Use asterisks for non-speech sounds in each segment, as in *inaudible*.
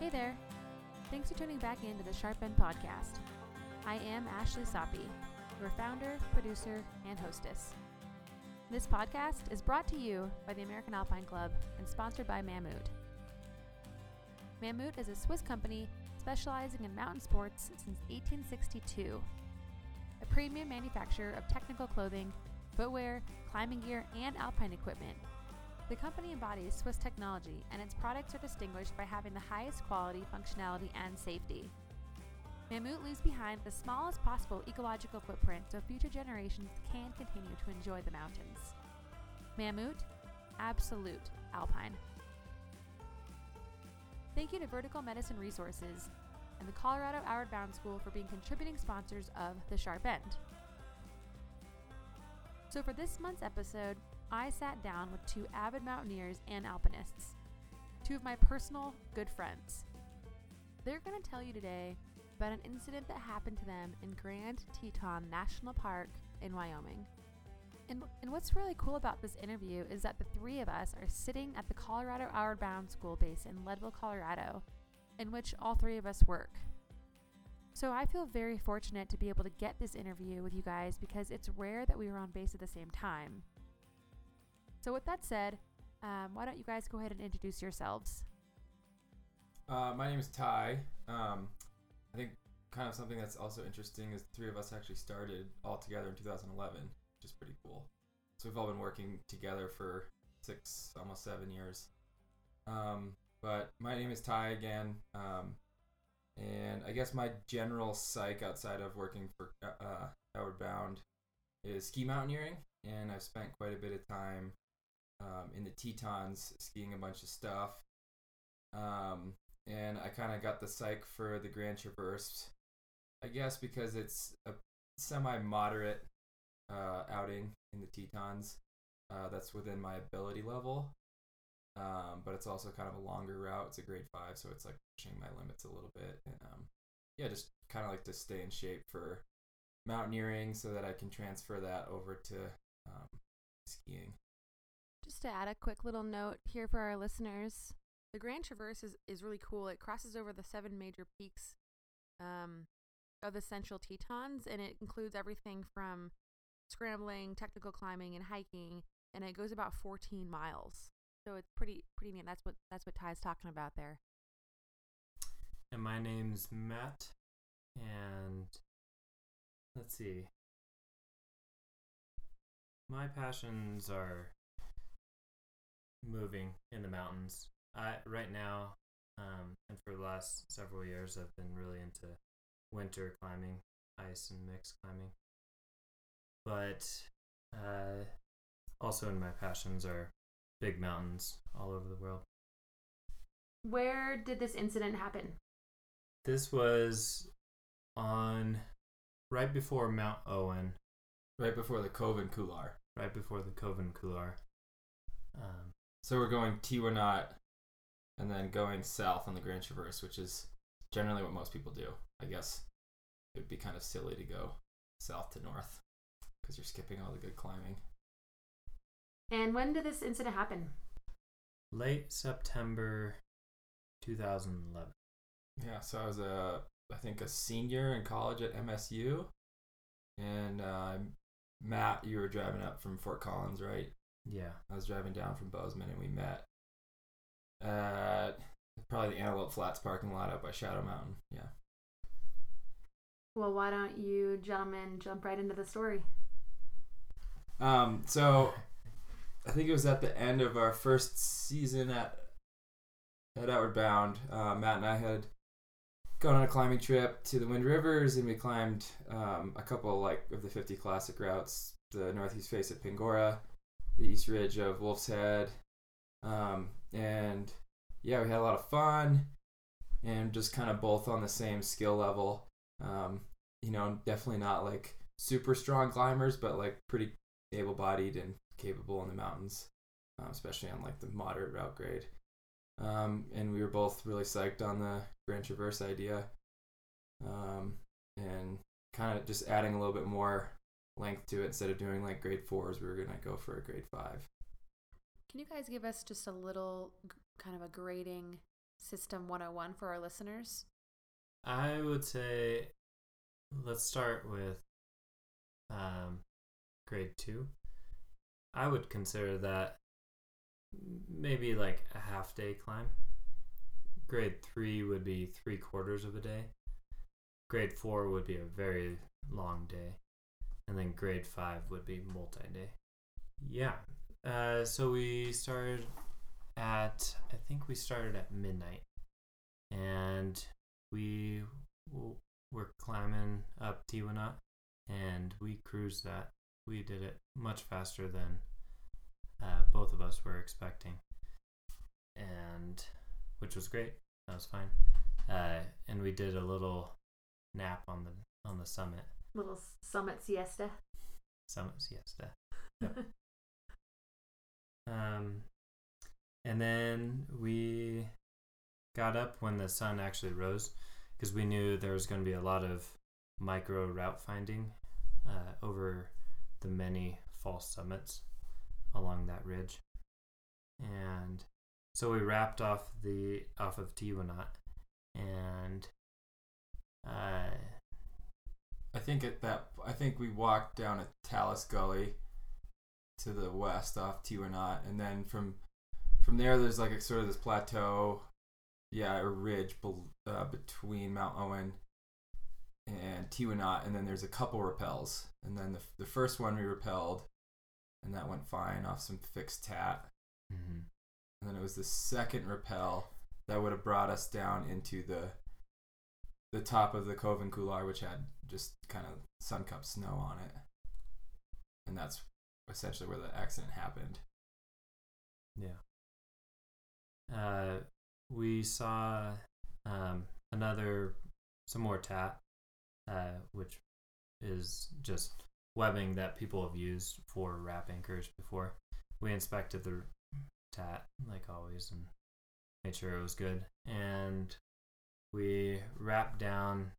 Hey there. Thanks for tuning back into the Sharp End Podcast. I am Ashley Saupe, your founder, producer, and hostess. This podcast is brought to you by the American Alpine Club and sponsored by Mammut. Mammut is a Swiss company specializing in mountain sports since 1862. A premium manufacturer of technical clothing, footwear, climbing gear, and alpine equipment the company embodies Swiss technology, and its products are distinguished by having the highest quality, functionality, and safety. Mammut leaves behind the smallest possible ecological footprint so future generations can continue to enjoy the mountains. Mammut, absolute alpine. Thank you to Vertical Medicine Resources and the Colorado Outward Bound School for being contributing sponsors of The Sharp End. So, for this month's episode, I sat down with two avid mountaineers and alpinists, two of my personal good friends. They're going to tell you today about an incident that happened to them in Grand Teton National Park in Wyoming. And, and what's really cool about this interview is that the three of us are sitting at the Colorado Outward Bound School base in Leadville, Colorado, in which all three of us work. So I feel very fortunate to be able to get this interview with you guys because it's rare that we were on base at the same time. So, with that said, um, why don't you guys go ahead and introduce yourselves? Uh, my name is Ty. Um, I think kind of something that's also interesting is three of us actually started all together in 2011, which is pretty cool. So we've all been working together for six, almost seven years. Um, but my name is Ty again, um, and I guess my general psych outside of working for uh, Outward Bound is ski mountaineering, and I've spent quite a bit of time um, in the Tetons skiing a bunch of stuff. Um, and I kind of got the psych for the Grand Traverse, I guess because it's a semi moderate uh, outing in the Tetons. Uh, that's within my ability level. Um, but it's also kind of a longer route. It's a grade five, so it's like pushing my limits a little bit. And um, yeah, just kind of like to stay in shape for mountaineering so that I can transfer that over to um, skiing. Just to add a quick little note here for our listeners, the Grand Traverse is, is really cool. It crosses over the seven major peaks um, of the Central Tetons, and it includes everything from scrambling, technical climbing, and hiking, and it goes about 14 miles. So it's pretty pretty neat. That's what that's what Ty's talking about there. And my name's Matt, and let's see. My passions are moving in the mountains. I right now, um, and for the last several years, I've been really into winter climbing, ice and mixed climbing. But uh, also in my passions are big mountains all over the world. Where did this incident happen? This was on right before Mount Owen, right before the Koven Couloir. Right before the Koven Couloir. Um, so we're going Teewinot and then going south on the Grand Traverse, which is generally what most people do. I guess it would be kind of silly to go south to north because you're skipping all the good climbing. And when did this incident happen? Late September 2011. Yeah, so I was a, I think a senior in college at MSU, and uh, Matt, you were driving up from Fort Collins, right? Yeah. I was driving down from Bozeman and we met at probably the Antelope Flats parking lot up by Shadow Mountain. Yeah. Well, why don't you gentlemen jump right into the story? Um, so I think it was at the end of our first season at at Outward Bound. Uh, Matt and I had gone on a climbing trip to the Wind Rivers, and we climbed um, a couple like of the 50 classic routes, the northeast face at Pingora, the East Ridge of Wolf's Head. Um, and yeah, we had a lot of fun and just kind of both on the same skill level. Um, you know, definitely not like super strong climbers, but like pretty able bodied and capable in the mountains, um, especially on like the moderate route grade. Um, and we were both really psyched on the Grand Traverse idea. Um, and kind of just adding a little bit more length to it instead of doing like grade fours we were gonna go for a grade five can you guys give us just a little kind of a grading System 101 for our listeners? I would say let's start with um, grade two. I would consider that maybe like a half day climb. Grade three would be three quarters of a day. Grade four would be a very long day. And then grade five would be multi day. Yeah. Uh, so we started at, I think we started at midnight. And we were climbing up Teewinot and we cruised that. We did it much faster than uh, both of us were expecting, and which was great. That was fine. Uh, and we did a little nap on the on the summit. Little summit siesta. Summit siesta. *laughs* Yep. um, and then we got up when the sun actually rose because we knew there was going to be a lot of micro route finding uh, over the many false summits along that ridge. And so we rapped off the off of Teewinot and uh, I think at that I think we walked down a Talus Gully to the west off Teewinot, and then from from there there's like a sort of this plateau, yeah, a ridge uh, between Mount Owen and Teewinot, and then there's a couple rappels, and then the the first one we rappelled, and that went fine off some fixed tat, mhm. and then it was the second rappel that would have brought us down into the the top of the Koven Couloir, which had just kind of sun cup snow on it, and that's essentially where the accident happened. Yeah. Uh, we saw um, another, some more tat, uh, which is just webbing that people have used for rap anchors before. We inspected the tat, like always, and made sure it was good. And we rapped down,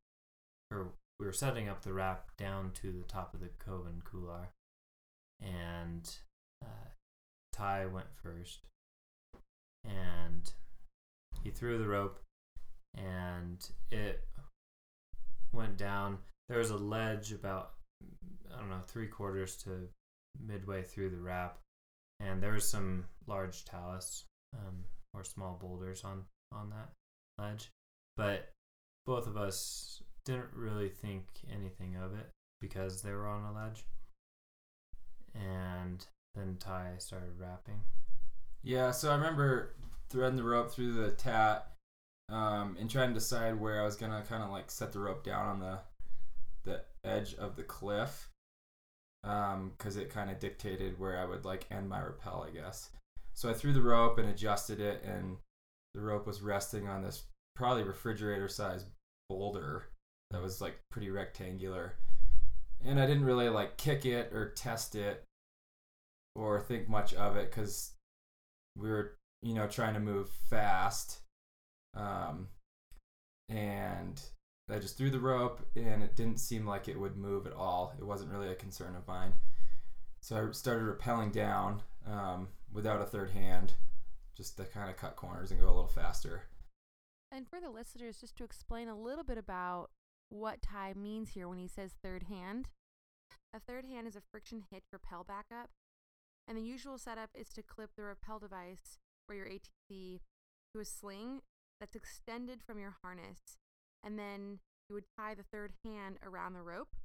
or we were setting up the rap down to the top of the Koven Couloir. And uh, Ty went first, and he threw the rope, and it went down. There was a ledge about I don't know three quarters to midway through the rap, and there was some large talus um, or small boulders on on that ledge, but both of us didn't really think anything of it because they were on a ledge. And then Ty started rapping. Yeah, so I remember threading the rope through the tat, um, and trying to decide where I was gonna kind of like set the rope down on the the edge of the cliff, because it kind of dictated where I would like end my rappel, I guess. So I threw the rope and adjusted it, and the rope was resting on this probably refrigerator sized boulder that was like pretty rectangular. And I didn't really like kick it or test it or think much of it because we were, you know, trying to move fast. Um, and I just threw the rope and it didn't seem like it would move at all. It wasn't really a concern of mine. So I started rappelling down um, without a third hand just to kind of cut corners and go a little faster. And for the listeners, just to explain a little bit about what Ty means here when he says third hand. A third hand is a friction hitch rappel backup, and the usual setup is to clip the rappel device or your ATC to a sling that's extended from your harness, and then you would tie the third hand around the rope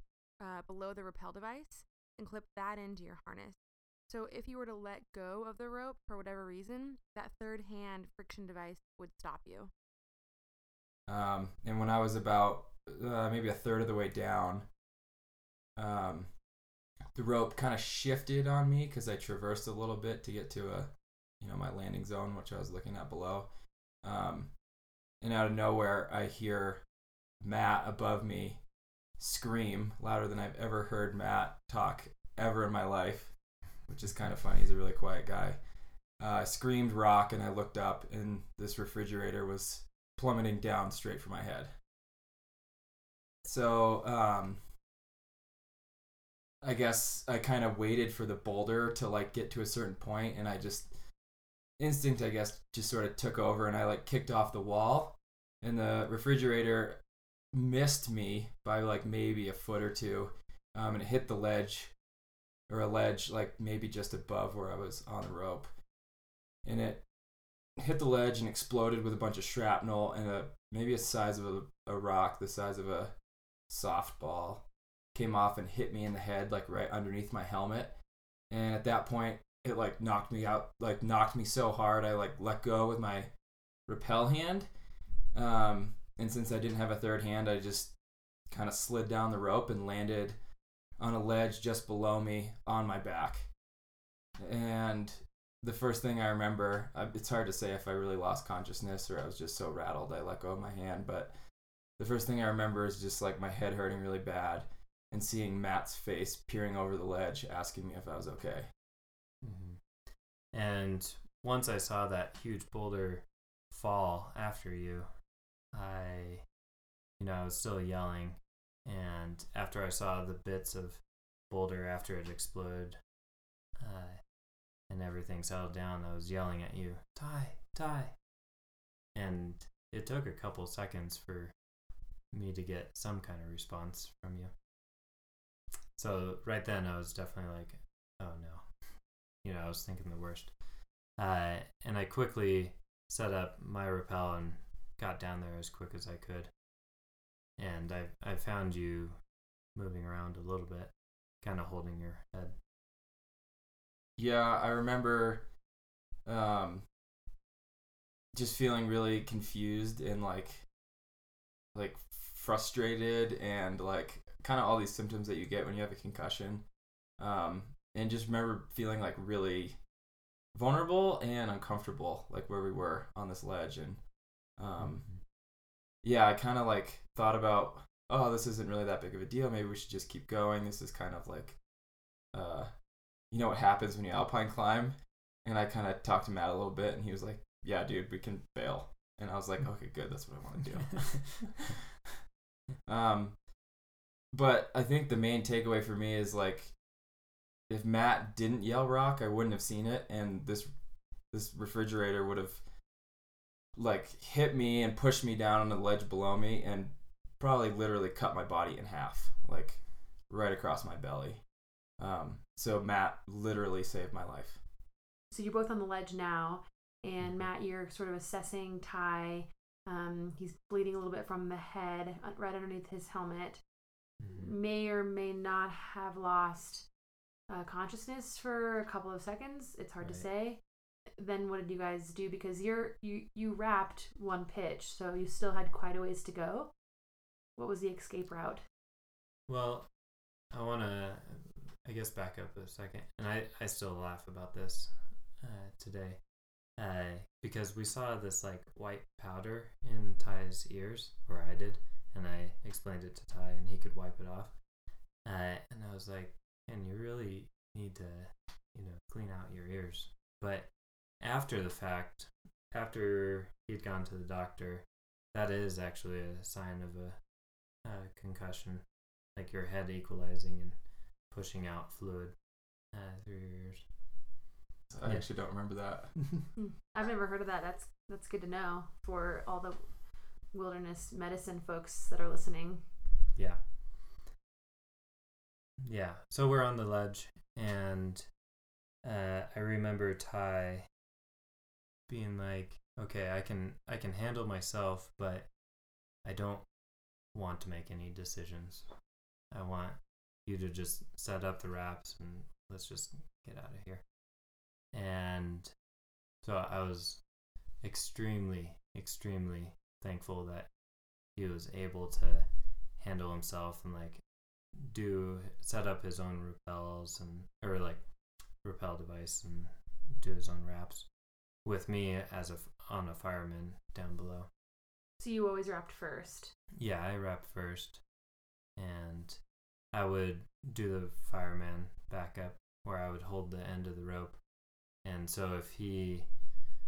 uh, below the rappel device and clip that into your harness. So if you were to let go of the rope for whatever reason, that third hand friction device would stop you. Um, and when I was about uh, maybe a third of the way down, um, the rope kind of shifted on me because I traversed a little bit to get to a, you know, my landing zone, which I was looking at below. Um, and out of nowhere, I hear Matt above me scream louder than I've ever heard Matt talk ever in my life, which is kind of funny. He's a really quiet guy. Uh, I screamed rock, and I looked up, and this refrigerator was plummeting down straight for my head. So, um, I guess I kind of waited for the boulder to like get to a certain point, and I just instinct, I guess, just sort of took over, and I like kicked off the wall, and the refrigerator missed me by like maybe a foot or two, um, and it hit the ledge, or a ledge like maybe just above where I was on the rope, and it hit the ledge and exploded with a bunch of shrapnel and a maybe a size of a, a rock the size of a softball came off and hit me in the head like right underneath my helmet. And at that point it like knocked me out like knocked me so hard i like let go with my rappel hand. Um, and since i didn't have a third hand i just kind of slid down the rope and landed on a ledge just below me on my back. And the first thing I remember, it's hard to say if I really lost consciousness or I was just so rattled I let go of my hand, but the first thing I remember is just like my head hurting really bad and seeing Matt's face peering over the ledge asking me if I was okay. Mm-hmm. And once I saw that huge boulder fall after you, I, you know, I was still yelling. And after I saw the bits of boulder after it exploded, uh, and everything settled down, I was yelling at you, Ty, Ty. And it took a couple seconds for me to get some kind of response from you. So right then I was definitely like, oh no. *laughs* You know, I was thinking the worst. Uh, and I quickly set up my rappel and got down there as quick as I could. And I I found you moving around a little bit, kind of holding your head. Yeah, I remember um just feeling really confused and like like frustrated and like kind of all these symptoms that you get when you have a concussion. Um and just remember feeling like really vulnerable and uncomfortable like where we were on this ledge and um yeah, I kind of like thought about oh, this isn't really that big of a deal. Maybe we should just keep going. This is kind of like uh you know what happens when you alpine climb? And i kind of talked to matt a little bit and he was like yeah dude we can bail and i was like okay good that's what i want to do. *laughs* Um but i think the main takeaway for me is like if matt didn't yell rock i wouldn't have seen it and this this refrigerator would have like hit me and pushed me down on the ledge below me and probably literally cut my body in half like right across my belly um, so Matt literally saved my life. So you're both on the ledge now, and Matt, you're sort of assessing Ty. Um, he's bleeding a little bit from the head, uh, right underneath his helmet. Mhm. May or may not have lost uh, consciousness for a couple of seconds. It's hard to say. Then what did you guys do? Because you're you you rapped one pitch, so you still had quite a ways to go. What was the escape route? Well, I want to, I guess, back up a second. And I, I still laugh about this uh, today uh, because we saw this like white powder in Ty's ears, or I did, and I explained it to Ty and he could wipe it off. Uh, and I was like, man, you really need to, you know, clean out your ears. But after the fact, after he'd gone to the doctor, that is actually a sign of a, a concussion like your head equalizing and pushing out fluid uh, through your ears. I Yeah. actually don't remember that. *laughs* I've never heard of that. That's that's good to know for all the wilderness medicine folks that are listening. yeah. Yeah. So we're on the ledge, and uh, I remember Ty being like, "Okay, I can I can handle myself, but I don't want to make any decisions. I want you to just set up the raps and let's just get out of here." And so I was extremely, extremely thankful that he was able to handle himself and like do set up his own repels and or like repel device and do his own raps with me as a on a fireman down below. So you always rapped first. Yeah, I rapped first, and I would do the fireman backup where I would hold the end of the rope. And so if he,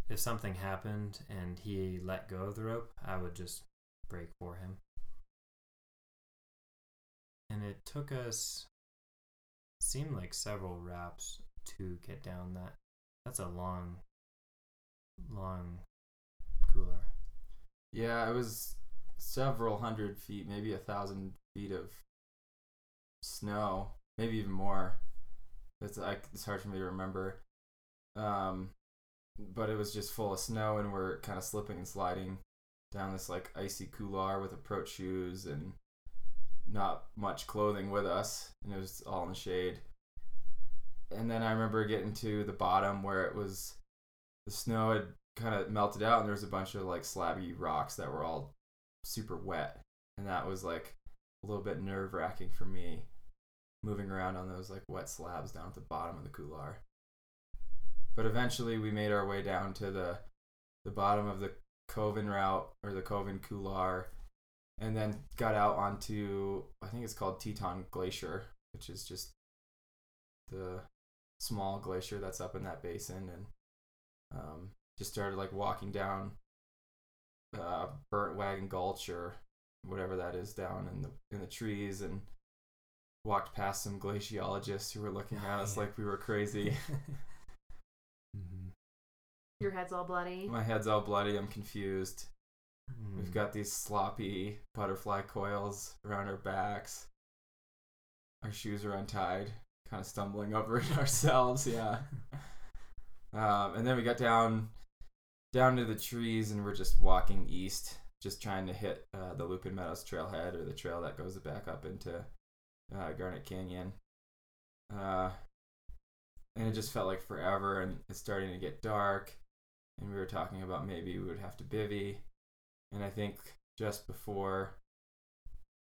if something happened and he let go of the rope, I would just brake for him. And it took us, seemed like several raps to get down that. That's a long long couloir? Yeah, it was several hundred feet, maybe a thousand feet of snow, maybe even more. It's like it's hard for me to remember. Um, but it was just full of snow, and we're kind of slipping and sliding down this like icy couloir with approach shoes and not much clothing with us, and it was all in the shade. And then I remember getting to the bottom where it was the snow had kind of melted out, and there was a bunch of like slabby rocks that were all super wet, and that was like a little bit nerve wracking for me, moving around on those like wet slabs down at the bottom of the couloir. But eventually, we made our way down to the the bottom of the Koven route or the Koven couloir, and then got out onto I think it's called Teton Glacier, which is just the small glacier that's up in that basin, and um, just started like walking down uh, Burnt Wagon Gulch or whatever that is down in the in the trees, and walked past some glaciologists who were looking at us *laughs* Yeah. like we were crazy. *laughs* mm-hmm. Your head's all bloody. My head's all bloody. I'm confused. Mm. We've got these sloppy butterfly coils around our backs. Our shoes are untied, kind of stumbling over it *laughs* ourselves. Yeah. Um, and then we got down, down to the trees, and we're just walking east, just trying to hit uh, the Lupine Meadows trailhead or the trail that goes back up into uh, Garnet Canyon. Uh, and it just felt like forever, and it's starting to get dark. And we were talking about maybe we would have to bivy. And I think just before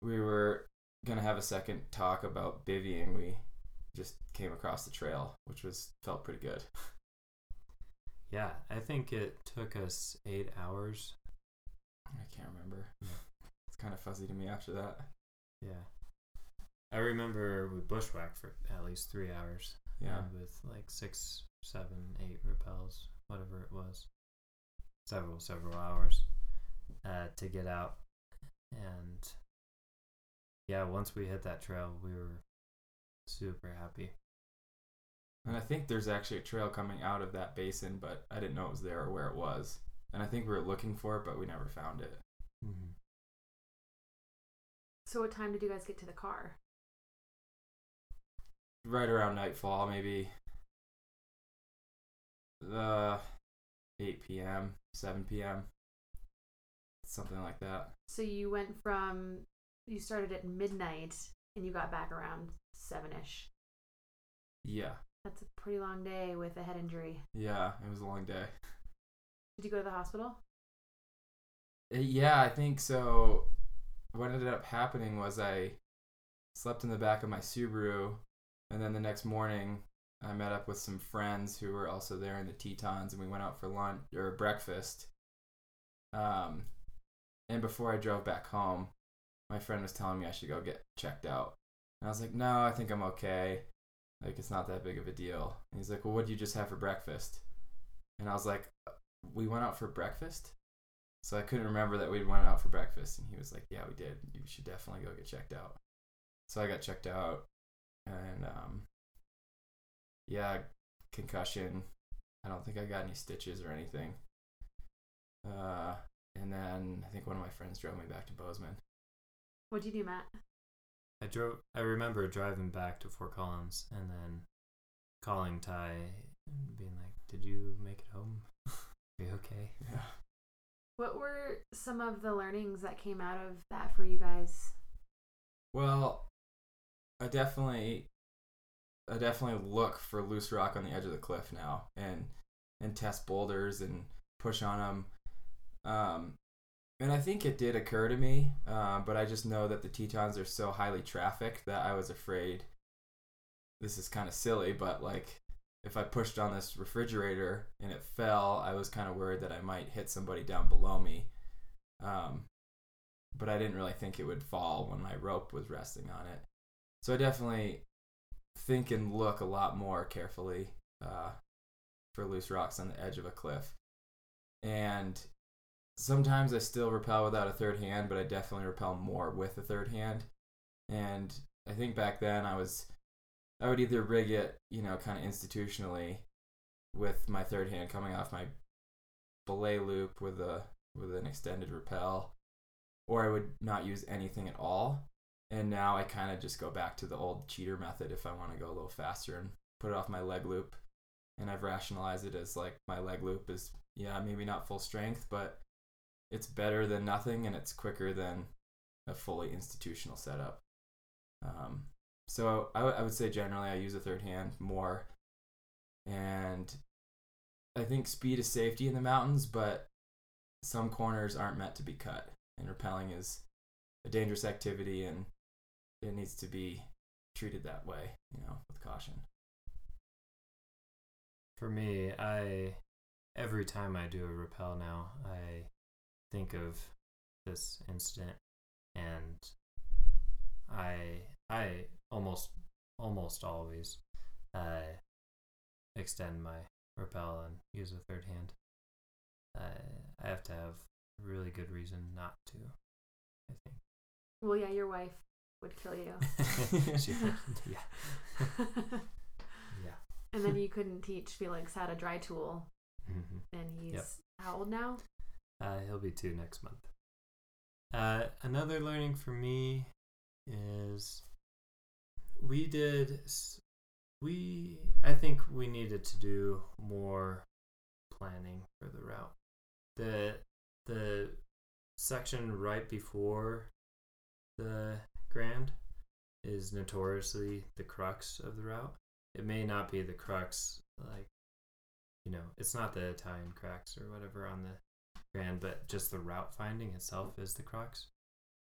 we were gonna have a second talk about bivvying, we just came across the trail, which was felt pretty good. *laughs* Yeah, I think it took us eight hours. I can't remember. Yeah. It's kind of fuzzy to me after that. Yeah. I remember we bushwhacked for at least three hours. Yeah. with like six, seven, eight repels, whatever it was. Several, several hours uh, to get out. And yeah, once we hit that trail, we were super happy. And I think there's actually a trail coming out of that basin, but I didn't know it was there or where it was. And I think we were looking for it, but we never found it. Mm-hmm. So, what time did you guys get to the car? Right around nightfall, maybe the 8 p.m., 7 p.m., something like that. So, you went from, you started at midnight and you got back around seven ish. Yeah. That's a pretty long day with a head injury. Yeah, it was a long day. *laughs* Did you go to the hospital? Uh, Yeah, I think so. What ended up happening was I slept in the back of my Subaru, and then the next morning I met up with some friends who were also there in the Tetons, and we went out for lunch or breakfast. Um, and before I drove back home, my friend was telling me I should go get checked out, and I was like, "No, I think I'm okay. Like it's not that big of a deal." And he's like, "Well, what did you just have for breakfast?" And I was like, "We went out for breakfast." So I couldn't remember that we went out for breakfast, and he was like, "Yeah, we did. You should definitely go get checked out." So I got checked out, and um, yeah, concussion. I don't think I got any stitches or anything. Uh, and then I think one of my friends drove me back to Bozeman. What'd you do, Matt? I drove. I remember driving back to Fort Collins and then calling Ty and being like, "Did you make it home? Are you okay?" Yeah. What were some of the learnings that came out of that for you guys? Well, I definitely, I definitely look for loose rock on the edge of the cliff now, and and test boulders and push on them. Um, and I think it did occur to me, uh, but I just know that the Tetons are so highly trafficked that I was afraid. This is kind of silly, but like if I pushed on this refrigerator and it fell, I was kind of worried that I might hit somebody down below me. Um, but I didn't really think it would fall when my rope was resting on it. So I definitely think and look a lot more carefully uh, for loose rocks on the edge of a cliff. And sometimes I still repel without a third hand, but I definitely repel more with a third hand. And I think back then I was, I would either rig it, you know, kind of institutionally with my third hand coming off my belay loop with a with an extended rappel, or I would not use anything at all. And now I kind of just go back to the old cheater method if I want to go a little faster and put it off my leg loop. And I've rationalized it as like my leg loop is yeah maybe not full strength, but it's better than nothing and it's quicker than a fully institutional setup. Um, so I would say generally I use a third hand more, and I think speed is safety in the mountains, but some corners aren't meant to be cut, and rappelling is a dangerous activity, and it needs to be treated that way, you know, with caution. For me, I every time I do a rappel now, I think of this incident and I I almost almost always uh, extend my rappel and use a third hand. Uh, I have to have really good reason not to. I think. Well, yeah, your wife would kill you. *laughs* She would, yeah. *laughs* Yeah. and then *laughs* you couldn't teach Felix how to dry tool, hmm and he's Yep. how old now? Uh, he'll be two next month. Uh, another learning for me is we did we I think we needed to do more planning for the route. The the section right before the grand is notoriously the crux of the route. It may not be the crux like you know, it's not the Italian cracks or whatever on the grand, but just the route finding itself is the crux.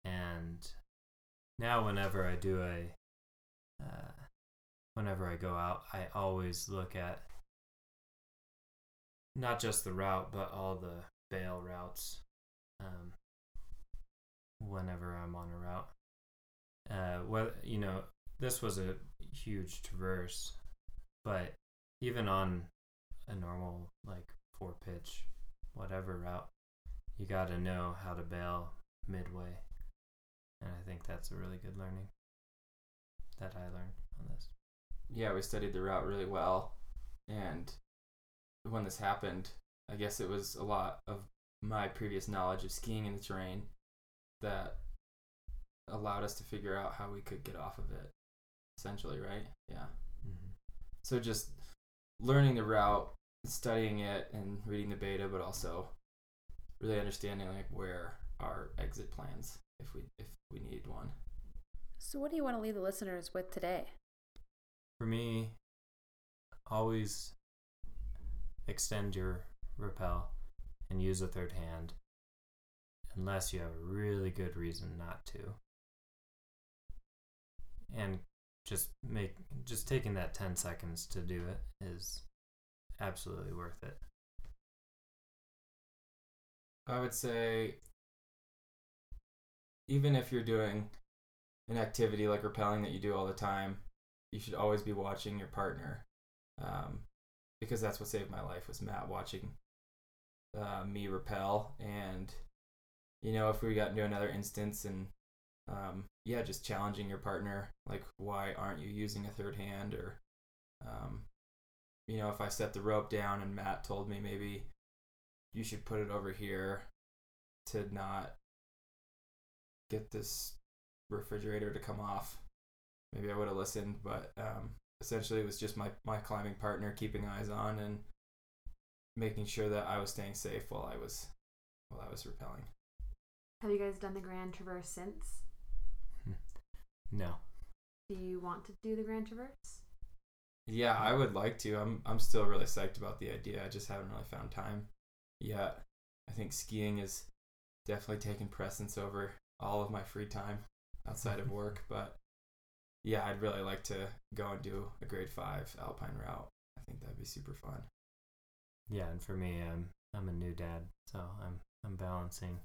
And now, whenever I do a, uh, whenever I go out, I always look at not just the route, but all the bail routes. Um, whenever I'm on a route, uh, well, you know, this was a huge traverse, but even on a normal like four pitch whatever route you got to know how to bail midway and i think that's a really good learning that i learned on this Yeah, we studied the route really well, and when this happened, I guess it was a lot of my previous knowledge of skiing in the terrain that allowed us to figure out how we could get off of it. Essentially, right? Yeah. mm-hmm. So just learning the route, studying it, and reading the beta, but also really understanding like where our exit plans if we if we needed one. So, what do you want to leave the listeners with today? for me always extend your rappel and use a third hand unless you have a really good reason not to and just make just taking that 10 seconds to do it is absolutely worth it I would say even if you're doing an activity like rappelling that you do all the time, you should always be watching your partner. Um, because that's what saved my life was Matt watching uh, me rappel and you know if we got into another instance and um, yeah just challenging your partner like why aren't you using a third hand or um, you know if I set the rope down and Matt told me maybe you should put it over here to not get this refrigerator to come off. Maybe I would have listened, but um, essentially it was just my, my climbing partner keeping eyes on and making sure that I was staying safe while I was while I was rappelling. Have you guys done the Grand Traverse since? no Do you want to do the Grand Traverse? Yeah, I would like to. I'm I'm still really psyched about the idea. I just haven't really found time yet. I think skiing is definitely taking precedence over all of my free time outside of work, but yeah, I'd really like to go and do a grade 5 alpine route. I think that'd be super fun. yeah and for me i'm i'm a new dad so i'm i'm balancing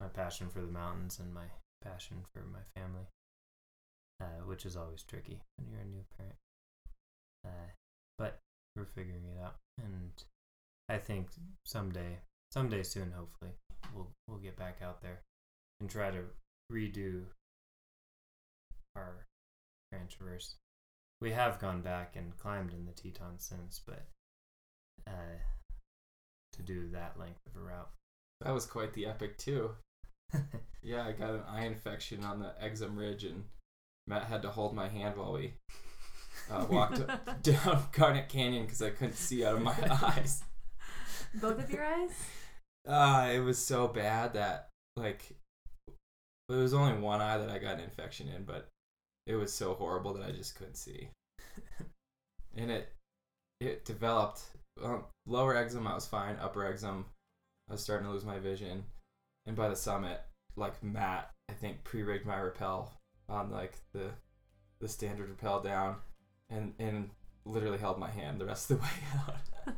my passion for the mountains and my passion for my family uh, which is always tricky when you're a new parent uh, but we're figuring it out and i think someday someday soon hopefully we'll we'll get back out there and try to redo our grand traverse we have gone back and climbed in the teton since but uh, to to do that length of a route. That was quite the epic too. *laughs* Yeah, I got an eye infection on the Exum Ridge, and Matt had to hold my hand while we uh, *laughs* walked *laughs* down Garnet Canyon because I couldn't see out of my eyes. Both of your eyes? Uh, it was so bad that like it was only one eye that I got an infection in, but it was so horrible that I just couldn't see. *laughs* and it it developed um, lower exum I was fine, upper exum I was starting to lose my vision, and by the summit, like Matt, I think pre-rigged my rappel on like the the standard rappel down, and and literally held my hand the rest of the way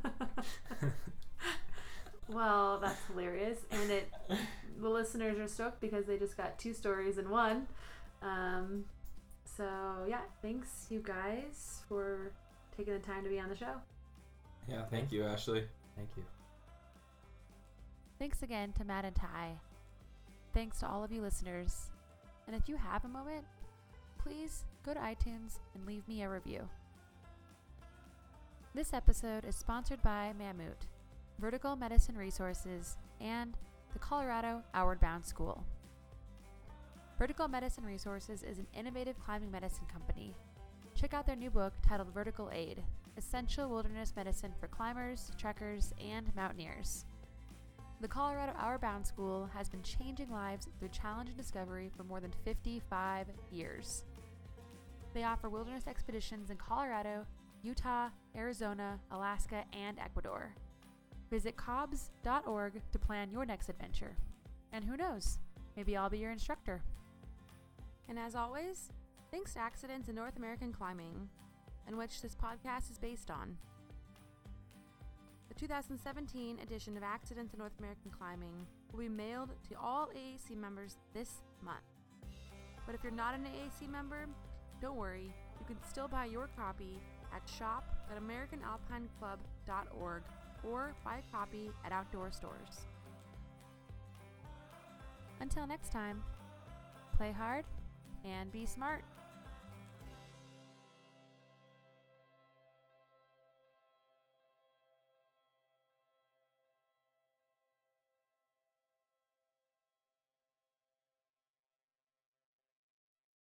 *laughs* out. *laughs* well, that's hilarious, and it the listeners are stoked because they just got two stories in one. Um, so yeah, thanks you guys for taking the time to be on the show. yeah, thank you, Ashley. Thank you. Thanks again to Matt and Ty. Thanks to all of you listeners. And if you have a moment, please go to iTunes and leave me a review. This episode is sponsored by Mammut, Vertical Medicine Resources, and the Colorado Outward Bound School. Vertical Medicine Resources is an innovative climbing medicine company. Check out their new book titled Vertical Aid Essential Wilderness Medicine for Climbers, Trekkers, and Mountaineers. The Colorado Outward Bound School has been changing lives through challenge and discovery for more than 55 years. They offer wilderness expeditions in Colorado, Utah, Arizona, Alaska, and Ecuador. Visit cobs.org to plan your next adventure. And who knows, maybe I'll be your instructor. And as always, thanks to Accidents in North American Climbing, in which this podcast is based on. The 2017 edition of Accidents in North American Climbing will be mailed to all AAC members this month. But if you're not an AAC member, don't worry, you can still buy your copy at shop.americanalpineclub.org or buy a copy at outdoor stores. Until next time, play hard and be smart.